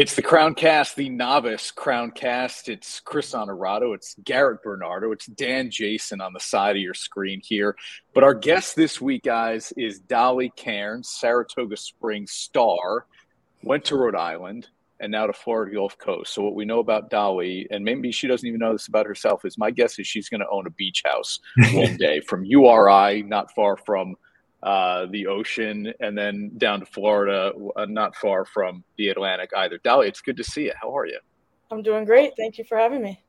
It's the Crown Cast, the novice Crown Cast. It's Chris Honorado, it's Garrett Bernardo, it's Dan Jason on the side of your screen here. But our guest this week, guys, is Dolly Cairns, Saratoga Springs star, went to Rhode Island and now to Florida Gulf Coast. So what we know about Dolly, and maybe she doesn't even know this about herself, is my guess is she's going to own a beach house one day from URI, not far from – uh, the ocean, and then down to Florida, uh, not far from the Atlantic either. Dolly, it's good to see you. How are you? I'm doing great. Thank you for having me.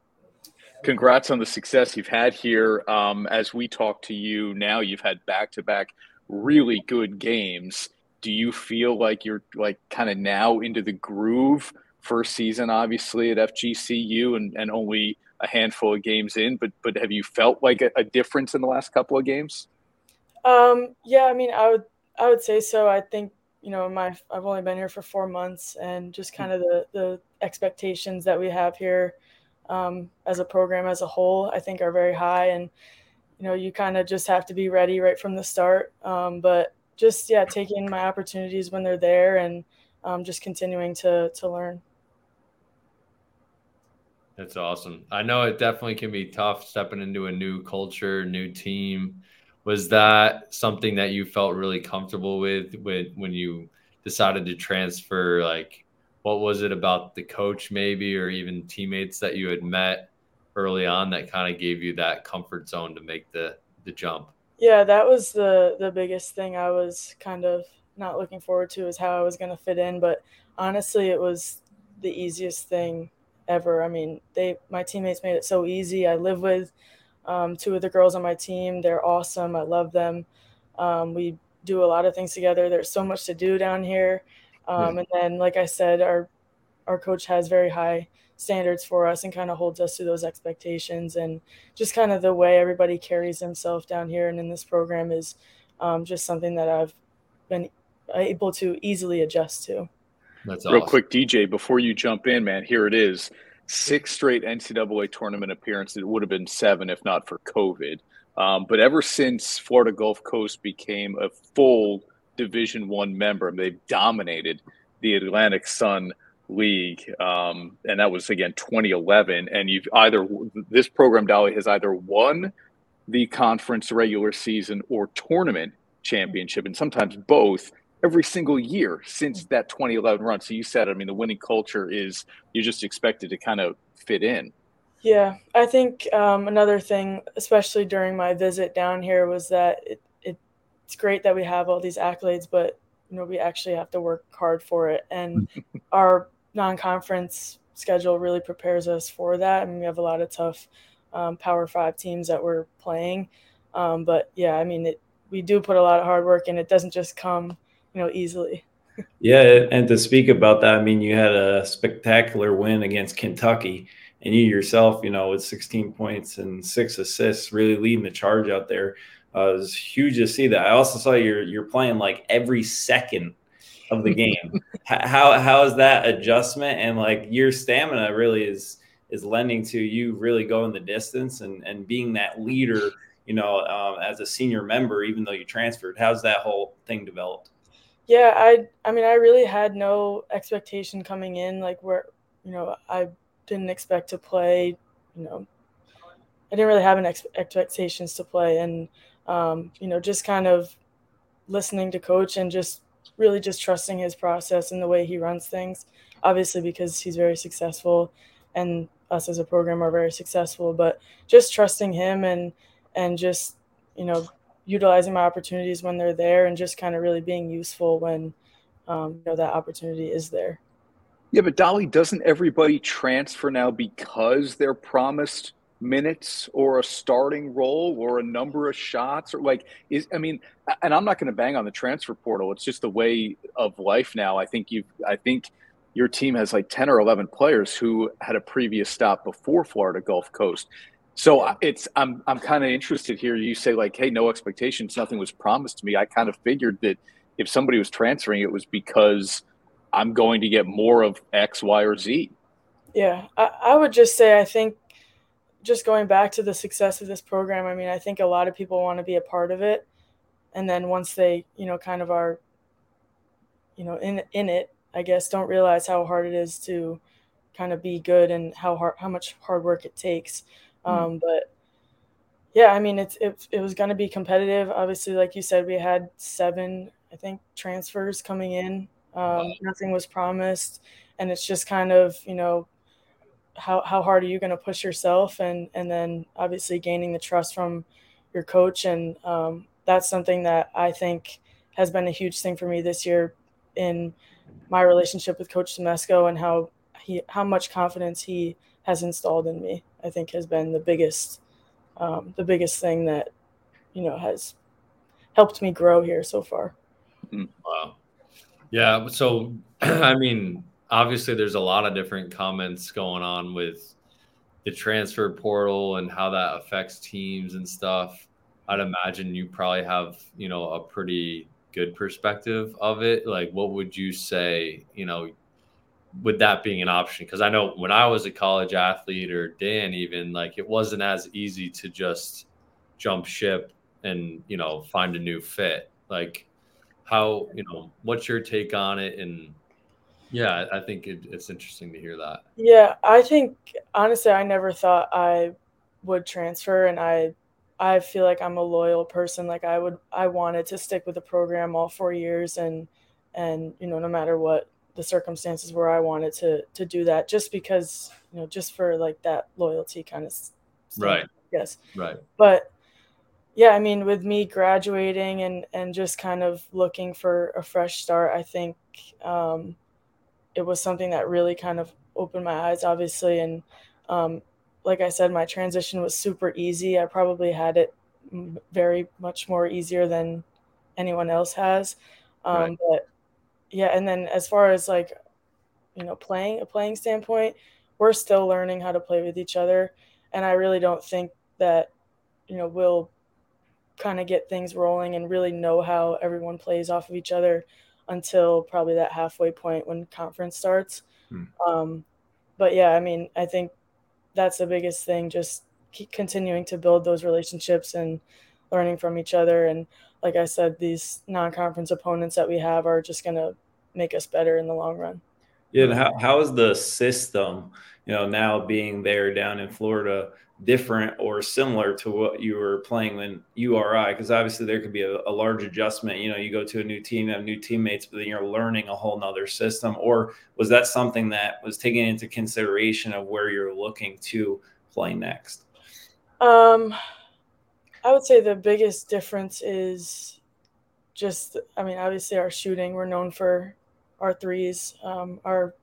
Congrats on the success you've had here. Um, as we talk to you now, you've had back to back really good games. Do you feel like you're like kind of now into the groove? First season, obviously at FGCU, and, and only a handful of games in. But but have you felt like a, a difference in the last couple of games? Um, yeah, I mean, I would I would say so. I think you know my I've only been here for four months, and just kind of the the expectations that we have here um, as a program as a whole, I think are very high, and you know you kind of just have to be ready right from the start. Um, but just yeah, taking my opportunities when they're there, and um, just continuing to to learn. That's awesome. I know it definitely can be tough stepping into a new culture, new team was that something that you felt really comfortable with when when you decided to transfer like what was it about the coach maybe or even teammates that you had met early on that kind of gave you that comfort zone to make the the jump? Yeah that was the the biggest thing i was kind of not looking forward to is how i was going to fit in but honestly it was the easiest thing ever. I mean they my teammates made it so easy. I live with um, two of the girls on my team. They're awesome. I love them. Um, we do a lot of things together. There's so much to do down here. Um, and then, like I said, our our coach has very high standards for us and kind of holds us to those expectations. And just kind of the way everybody carries themselves down here and in this program is um, just something that I've been able to easily adjust to. That's awesome. real quick, DJ. Before you jump in, man, here it is six straight NCAA tournament appearances. It would have been seven if not for COVID. Um, but ever since Florida Gulf Coast became a full Division One member, they've dominated the Atlantic Sun League, um, and that was again 2011. And you've either this program, Dolly, has either won the conference regular season or tournament championship, and sometimes both every single year since that 2011 run. So you said, I mean, the winning culture is you're just expected to kind of fit in. Yeah, I think um, another thing, especially during my visit down here, was that it, it, it's great that we have all these accolades, but you know we actually have to work hard for it, and our non-conference schedule really prepares us for that. I mean, we have a lot of tough um, Power Five teams that we're playing, um, but yeah, I mean, it, we do put a lot of hard work, and it doesn't just come you know, easily. yeah, and to speak about that, I mean, you had a spectacular win against Kentucky, and you yourself, you know, with 16 points and six assists, really leading the charge out there. Uh, it was huge to see that. I also saw you're you're playing like every second of the game. how how is that adjustment and like your stamina really is is lending to you really going the distance and and being that leader. You know, um, as a senior member, even though you transferred, how's that whole thing developed? Yeah, I I mean I really had no expectation coming in like where you know I didn't expect to play, you know, I didn't really have an ex- expectations to play and um, you know just kind of listening to coach and just really just trusting his process and the way he runs things. Obviously because he's very successful and us as a program are very successful, but just trusting him and and just you know utilizing my opportunities when they're there and just kind of really being useful when um, you know that opportunity is there. Yeah, but Dolly, doesn't everybody transfer now because they're promised minutes or a starting role or a number of shots or like is I mean, and I'm not going to bang on the transfer portal. It's just the way of life now. I think you I think your team has like 10 or 11 players who had a previous stop before Florida Gulf Coast. So uh, it's I'm I'm kind of interested here. You say like, hey, no expectations, nothing was promised to me. I kind of figured that if somebody was transferring, it was because I'm going to get more of X, Y, or Z. Yeah, I, I would just say I think just going back to the success of this program. I mean, I think a lot of people want to be a part of it, and then once they, you know, kind of are, you know, in in it, I guess don't realize how hard it is to kind of be good and how hard how much hard work it takes. Um, mm. But yeah, I mean it's it, it was going to be competitive. Obviously, like you said, we had seven I think transfers coming in. Um, nothing was promised, and it's just kind of you know how how hard are you going to push yourself, and and then obviously gaining the trust from your coach, and um, that's something that I think has been a huge thing for me this year in my relationship with Coach Smesko and how he how much confidence he has installed in me. I think has been the biggest um, the biggest thing that you know has helped me grow here so far. Mm-hmm. Wow. Yeah. So, I mean, obviously, there's a lot of different comments going on with the transfer portal and how that affects teams and stuff. I'd imagine you probably have, you know, a pretty good perspective of it. Like, what would you say, you know, with that being an option? Because I know when I was a college athlete or Dan, even like it wasn't as easy to just jump ship and, you know, find a new fit. Like, how, you know, what's your take on it? And yeah, I think it, it's interesting to hear that. Yeah, I think honestly, I never thought I would transfer, and I I feel like I'm a loyal person. Like I would, I wanted to stick with the program all four years, and and you know, no matter what the circumstances where I wanted to to do that just because you know, just for like that loyalty kind of. stuff, Right. Yes. Right. But yeah, I mean, with me graduating and and just kind of looking for a fresh start, I think um, it was something that really kind of opened my eyes, obviously, and um, like I said, my transition was super easy. I probably had it very much more easier than anyone else has. Um, right. But yeah, and then as far as like, you know, playing a playing standpoint, we're still learning how to play with each other, and I really don't think that, you know, we'll kind of get things rolling and really know how everyone plays off of each other until probably that halfway point when conference starts. Hmm. Um, but yeah, I mean, I think that's the biggest thing. Just keep continuing to build those relationships and learning from each other. And like I said, these non-conference opponents that we have are just going to make us better in the long run. Yeah, and how how is the system, you know, now being there down in Florida different or similar to what you were playing when URI? Because obviously there could be a, a, large adjustment. You know, you go to a new team, have new teammates, but then you're learning a whole nother system. Or was that something that was taken into consideration of where you're looking to play next? Um, I would say the biggest difference is just, I mean, obviously our shooting. We're known for our threes. Um, our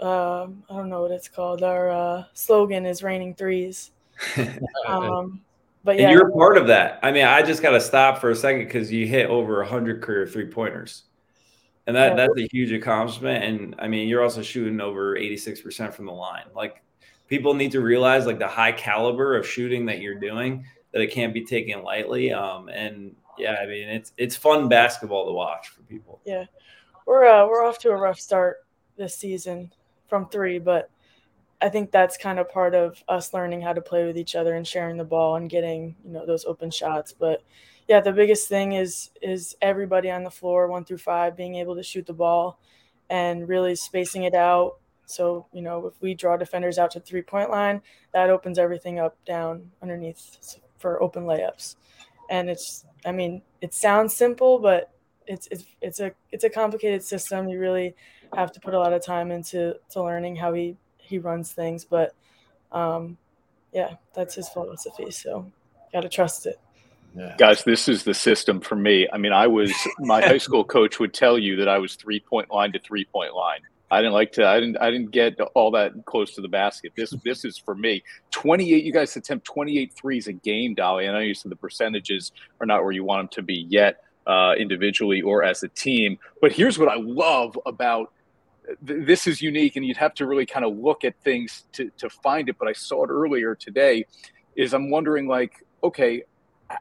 uh, I don't know what it's called. Our uh, slogan is "Raining Threes. um, but yeah, and you're part of that. I mean, I just got to stop for a second because you hit over hundred career three pointers, and that yeah. that's a huge accomplishment. And I mean, you're also shooting over eighty six percent from the line. Like people need to realize like the high caliber of shooting that you're doing that it can't be taken lightly. Um, and yeah, I mean, it's it's fun basketball to watch for people. Yeah, we're uh, we're off to a rough start this season from three, but I think that's kind of part of us learning how to play with each other and sharing the ball and getting, you know, those open shots. But yeah, the biggest thing is is everybody on the floor, one through five, being able to shoot the ball and really spacing it out. So, you know, if we draw defenders out to three point line, that opens everything up down underneath for open layups. And it's I mean, it sounds simple, but it's it's it's a it's a complicated system. You really have to put a lot of time into to learning how he he runs things. But um, yeah, that's his philosophy. So got to trust it. Yeah. Guys, this is the system for me. I mean, I was my high school coach would tell you that I was three point line to three point line. I didn't like to. I didn't. I didn't get all that close to the basket. This this is for me. Twenty eight. You guys attempt 28 threes a game, Dolly. I know you said the percentages are not where you want them to be yet, uh, individually or as a team. But here's what I love about this is unique and you'd have to really kind of look at things to, to find it but i saw it earlier today is i'm wondering like okay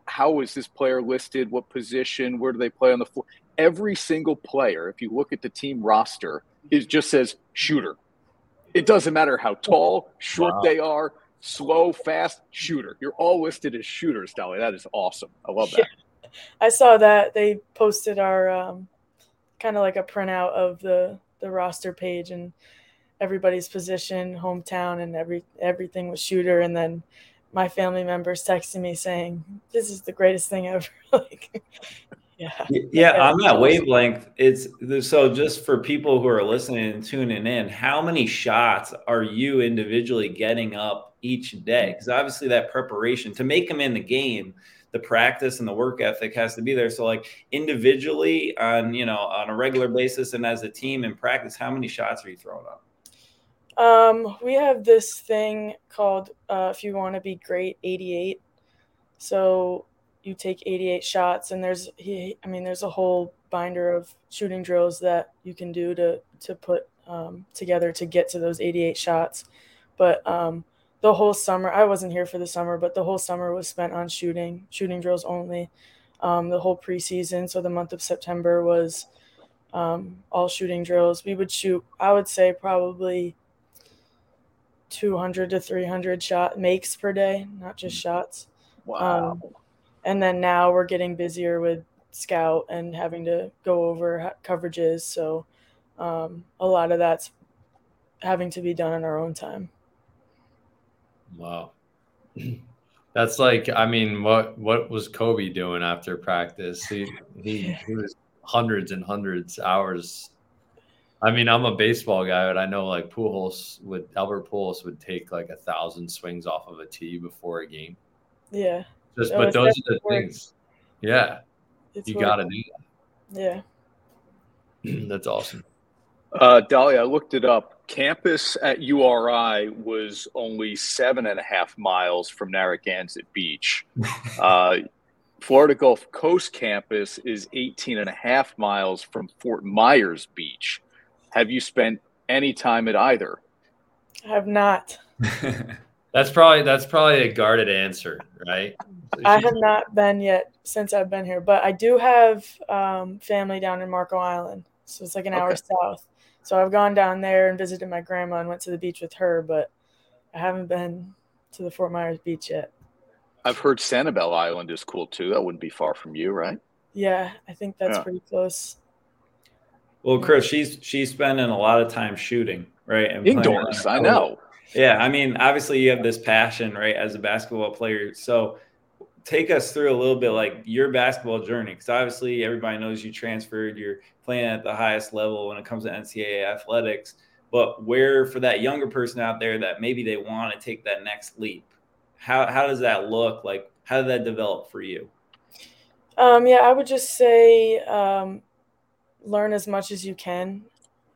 how is this player listed what position where do they play on the floor every single player if you look at the team roster it just says shooter it doesn't matter how tall short wow. they are slow fast shooter you're all listed as shooters Dolly. that is awesome i love that yeah. i saw that they posted our um kind of like a printout of the the roster page and everybody's position, hometown, and every everything was shooter. And then my family members texting me saying, "This is the greatest thing ever." like, yeah, yeah. On that wavelength, it's so just for people who are listening and tuning in. How many shots are you individually getting up each day? Because obviously, that preparation to make them in the game the practice and the work ethic has to be there. So like individually on, you know, on a regular basis and as a team in practice, how many shots are you throwing up? Um, we have this thing called uh, if you want to be great 88. So you take 88 shots and there's he I mean there's a whole binder of shooting drills that you can do to to put um, together to get to those 88 shots. But um, the whole summer. I wasn't here for the summer, but the whole summer was spent on shooting, shooting drills only. Um, the whole preseason, so the month of September was um, all shooting drills. We would shoot, I would say, probably 200 to 300 shot makes per day, not just mm. shots. Wow. And then now we're getting busier with scout and having to go over coverages. So um, a lot of that's having to be done in our own time. Wow. That's like, I mean, what what was Kobe doing after practice? He he, he was hundreds and hundreds hours. I mean, I'm a baseball guy, but I know like Pujols would Albert Pujols would take like a thousand swings off of a tee before a game. Yeah. Just, but those are the things. Yeah. It's you got to do that. Yeah. That's awesome. Uh, Dolly, I looked it up. Campus at URI was only seven and a half miles from Narragansett Beach. Uh, Florida Gulf Coast campus is 18 and a half miles from Fort Myers Beach. Have you spent any time at either? I have not. that's probably that's probably a guarded answer, right? I have not been yet since I've been here, but I do have um, family down in Marco Island, so it's like an okay. hour south. So I've gone down there and visited my grandma and went to the beach with her, but I haven't been to the Fort Myers beach yet. I've heard Sanibel Island is cool too. That wouldn't be far from you, right? Yeah, I think that's yeah. pretty close. Well, Chris, she's she's spending a lot of time shooting, right? And Indoors, I know. Yeah, I mean, obviously you have this passion, right, as a basketball player. So take us through a little bit like your basketball journey because obviously everybody knows you transferred you're playing at the highest level when it comes to ncaa athletics. But where for that younger person out there that maybe they want to take that next leap how, how does that look? Like how did that develop for you? Um, yeah i would just say um, learn as much as you can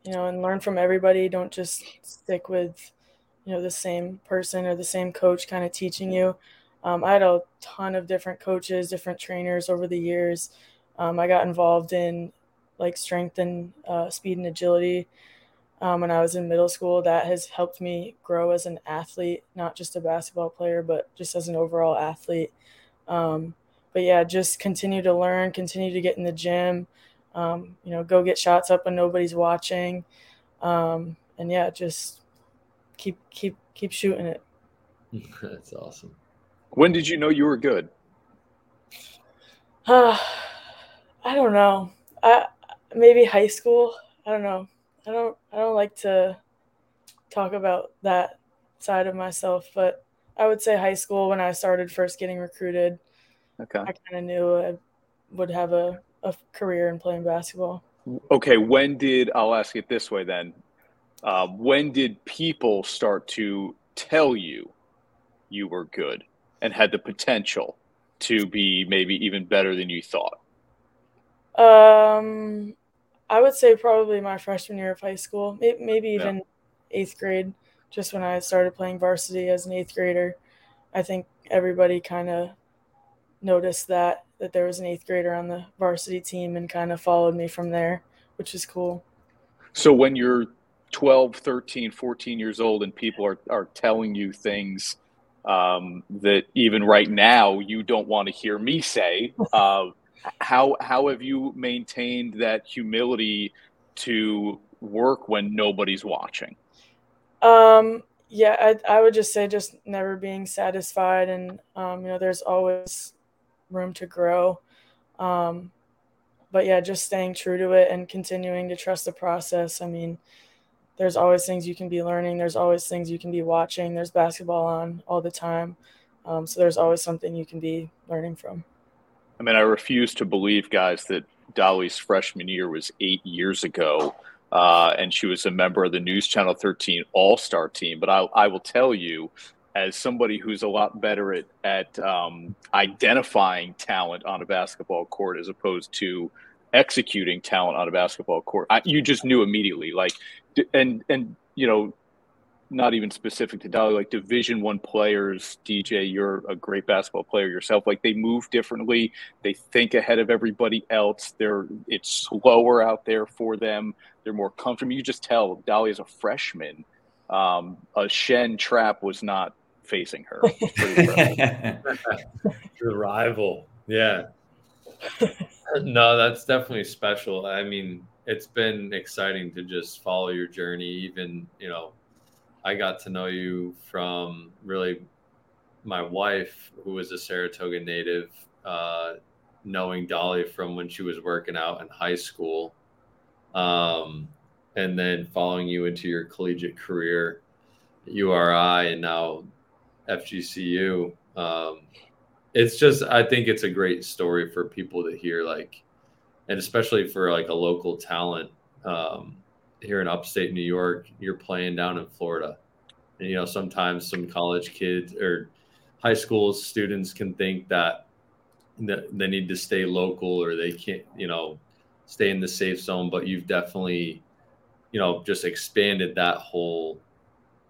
you know and learn from everybody. Don't just stick with you know the same person or the same coach kind of teaching you um, I had a ton of different coaches, different trainers over the years. Um, I got involved in like strength and uh, speed and agility um, when I was in middle school. That has helped me grow as an athlete, not just a basketball player, but just as an overall athlete. Um, but yeah, just continue to learn, continue to get in the gym. Um, you know, go get shots up when nobody's watching, um, and yeah, just keep keep keep shooting it. That's awesome. When did you know you were good? Uh, I don't know. I maybe high school. I don't know. I don't. I don't like to talk about that side of myself, but I would say high school when I started first getting recruited. Okay. I kind of knew I would have a, a career in playing basketball. Okay. When did I'll ask it this way then? Uh, when did people start to tell you you were good? and had the potential to be maybe even better than you thought? Um, I would say probably my freshman year of high school, maybe even yeah. eighth grade, just when I started playing varsity as an eighth grader. I think everybody kind of noticed that that there was an eighth grader on the varsity team and kind of followed me from there, which is cool. So when you're 12, 13, 14 years old and people are, are telling you things um, that even right now you don't want to hear me say. Uh, how how have you maintained that humility to work when nobody's watching? Um, yeah, I, I would just say just never being satisfied, and um, you know, there's always room to grow. Um, but yeah, just staying true to it and continuing to trust the process. I mean, there's always things you can be learning. There's always things you can be watching. There's basketball on all the time. Um, so there's always something you can be learning from. I mean, I refuse to believe, guys, that Dolly's freshman year was eight years ago, uh, and she was a member of the News Channel 13 All Star team. But I, I will tell you, as somebody who's a lot better at at um, identifying talent on a basketball court as opposed to executing talent on a basketball court, I, you just knew immediately. Like, and and you know, not even specific to Dolly, like Division One players. DJ, you're a great basketball player yourself. Like they move differently. They think ahead of everybody else. They're it's slower out there for them. They're more comfortable. You just tell Dolly is a freshman. Um, a Shen trap was not facing her. the rival, yeah. no, that's definitely special. I mean, it's been exciting to just follow your journey. Even you know, I got to know you from really my wife, who was a Saratoga native, uh, knowing Dolly from when she was working out in high school, um, and then following you into your collegiate career, URI, and now FGCU. Um, it's just, I think it's a great story for people to hear, like, and especially for like a local talent um, here in upstate New York. You're playing down in Florida, and you know sometimes some college kids or high school students can think that they need to stay local or they can't, you know, stay in the safe zone. But you've definitely, you know, just expanded that whole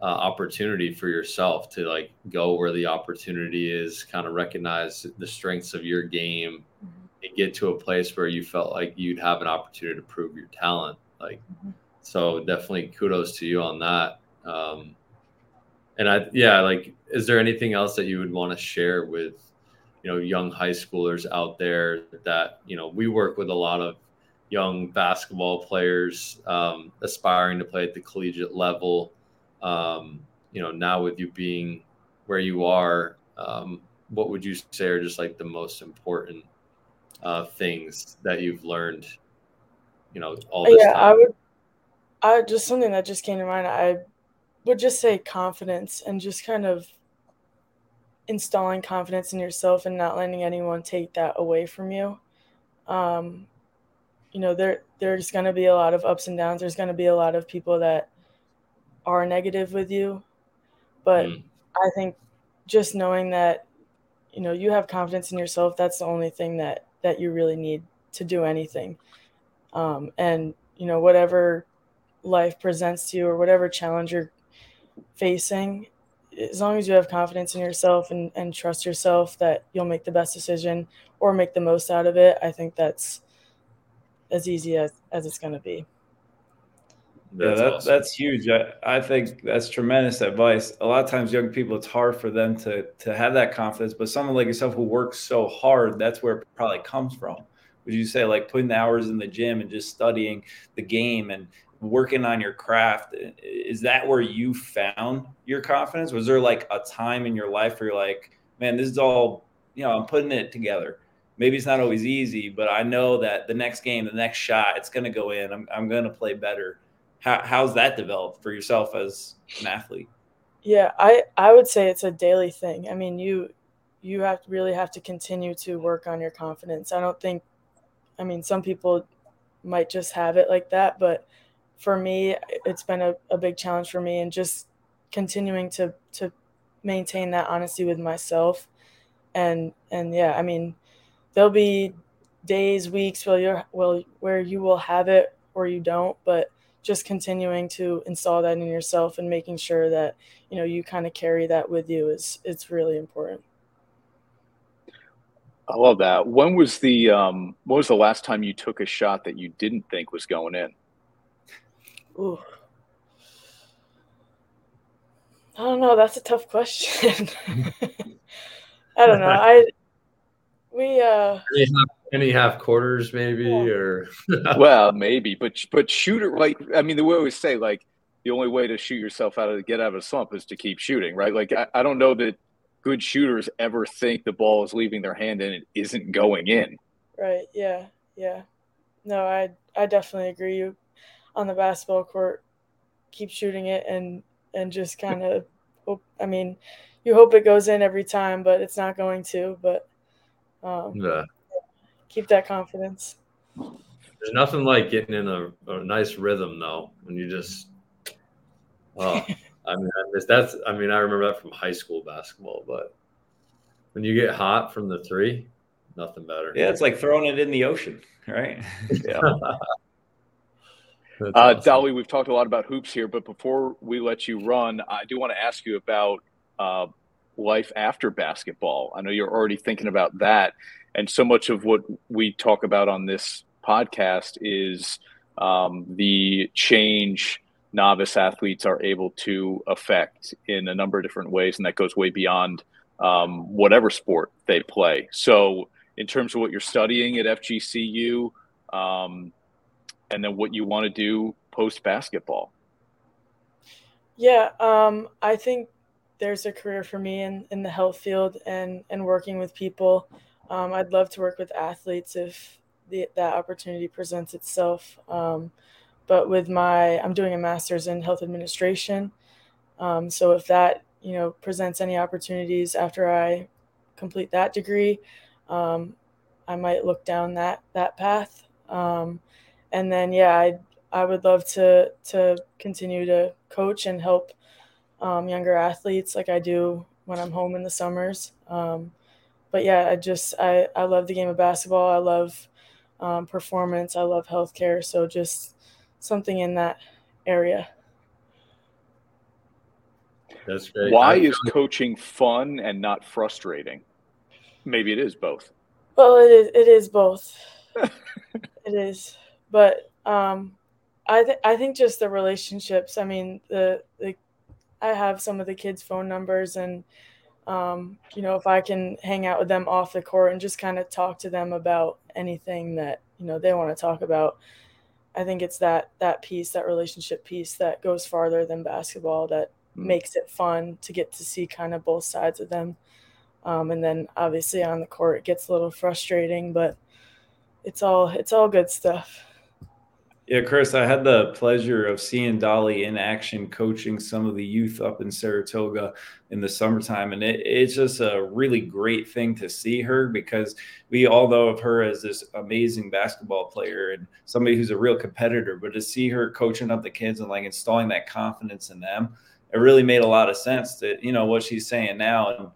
uh, opportunity for yourself to like go where the opportunity is, kind of recognize the strengths of your game, mm-hmm. and get to a place where you felt like you'd have an opportunity to prove your talent. Like, mm-hmm. so definitely kudos to you on that. Um, and I, yeah, like, is there anything else that you would want to share with, you know, young high schoolers out there that, you know, we work with a lot of young basketball players um, aspiring to play at the collegiate level um, you know, now with you being where you are, um, what would you say are just like the most important uh, things that you've learned? You know, all this yeah, time? I would. I just something that just came to mind. I would just say confidence and just kind of installing confidence in yourself and not letting anyone take that away from you. Um, you know, there there's going to be a lot of ups and downs. There's going to be a lot of people that are negative with you. But mm. I think just knowing that, you know, you have confidence in yourself, that's the only thing that that you really need to do anything. Um, and you know, whatever life presents to you or whatever challenge you're facing, as long as you have confidence in yourself and, and trust yourself that you'll make the best decision or make the most out of it, I think that's as easy as, as it's going to be. That's yeah, that, awesome. that's huge. I, I think that's tremendous advice. A lot of times, young people, it's hard for them to to have that confidence. But someone like yourself who works so hard, that's where it probably comes from. Would you say like putting the hours in the gym and just studying the game and working on your craft? Is that where you found your confidence? Was there like a time in your life where you're like, man, this is all you know, I'm putting it together. Maybe it's not always easy, but I know that the next game, the next shot, it's going to go in. I'm, I'm going to play better how, how's that developed for yourself as an athlete? Yeah, I, I would say it's a daily thing. I mean, you you have really have to continue to work on your confidence. I don't think I mean some people might just have it like that, but for me it's been a, a big challenge for me and just continuing to to maintain that honesty with myself and and yeah, I mean there'll be days, weeks where you're well where you will have it or you don't, but just continuing to install that in yourself and making sure that you know you kind of carry that with you is it's really important. I love that. When was the um when was the last time you took a shot that you didn't think was going in? Ooh. i don't know that's a tough question. I don't know i we uh any half quarters maybe yeah. or well maybe but but shoot it like i mean the way we always say like the only way to shoot yourself out of get out of a slump is to keep shooting right like I, I don't know that good shooters ever think the ball is leaving their hand and it isn't going in right yeah yeah no, I I definitely agree. You on the basketball court, keep shooting it and and just kind of hope. I mean, you hope it goes in every time, but it's not going to. But um, yeah. keep that confidence. There's nothing like getting in a, a nice rhythm though, when you just. Oh, I mean, I miss, that's. I mean, I remember that from high school basketball, but when you get hot from the three, nothing better. Yeah, it's like throwing it in the ocean, right? Yeah. uh, awesome. Dolly, we've talked a lot about hoops here, but before we let you run, I do want to ask you about uh, life after basketball. I know you're already thinking about that, and so much of what we talk about on this podcast is um, the change novice athletes are able to affect in a number of different ways, and that goes way beyond um, whatever sport they play. So, in terms of what you're studying at FGCU, um, and then what you want to do post basketball. Yeah, um, I think there's a career for me in, in the health field and, and working with people. Um, I'd love to work with athletes if the, that opportunity presents itself. Um, but with my, I'm doing a master's in health administration. Um, so if that, you know, presents any opportunities after I complete that degree, um, I might look down that, that path. Um, and then, yeah, I, I would love to, to continue to coach and help um, younger athletes like I do when I'm home in the summers. Um, but yeah, I just I, I love the game of basketball. I love um, performance. I love healthcare. So just something in that area. That's great. Why is coaching fun and not frustrating? Maybe it is both. Well, it is. It is both. it is, but um, I th- I think just the relationships. I mean, the the I have some of the kids' phone numbers, and um, you know, if I can hang out with them off the court and just kind of talk to them about anything that you know they want to talk about, I think it's that that piece, that relationship piece, that goes farther than basketball. That mm-hmm. makes it fun to get to see kind of both sides of them. Um, and then obviously on the court it gets a little frustrating, but it's all it's all good stuff. Yeah, Chris, I had the pleasure of seeing Dolly in action coaching some of the youth up in Saratoga in the summertime. And it, it's just a really great thing to see her because we all know of her as this amazing basketball player and somebody who's a real competitor. But to see her coaching up the kids and like installing that confidence in them, it really made a lot of sense that, you know, what she's saying now. And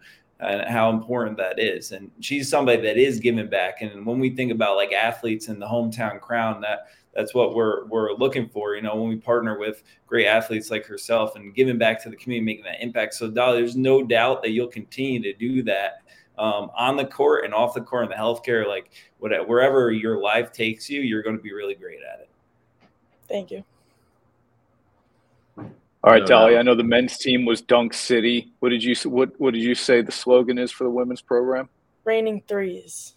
and how important that is. And she's somebody that is giving back. And when we think about like athletes and the hometown crown, that that's what we're we're looking for. You know, when we partner with great athletes like herself and giving back to the community, making that impact. So, Dolly, there's no doubt that you'll continue to do that um, on the court and off the court in the healthcare. Like whatever, wherever your life takes you, you're going to be really great at it. Thank you. All right, Dolly. I know the men's team was Dunk City. What did you what What did you say the slogan is for the women's program? Raining threes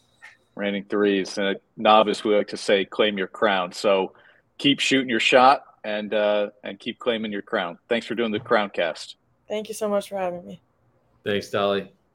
raining threes. And a novice, we like to say, claim your crown. So keep shooting your shot and uh, and keep claiming your crown. Thanks for doing the Crown Cast. Thank you so much for having me. Thanks, Dolly.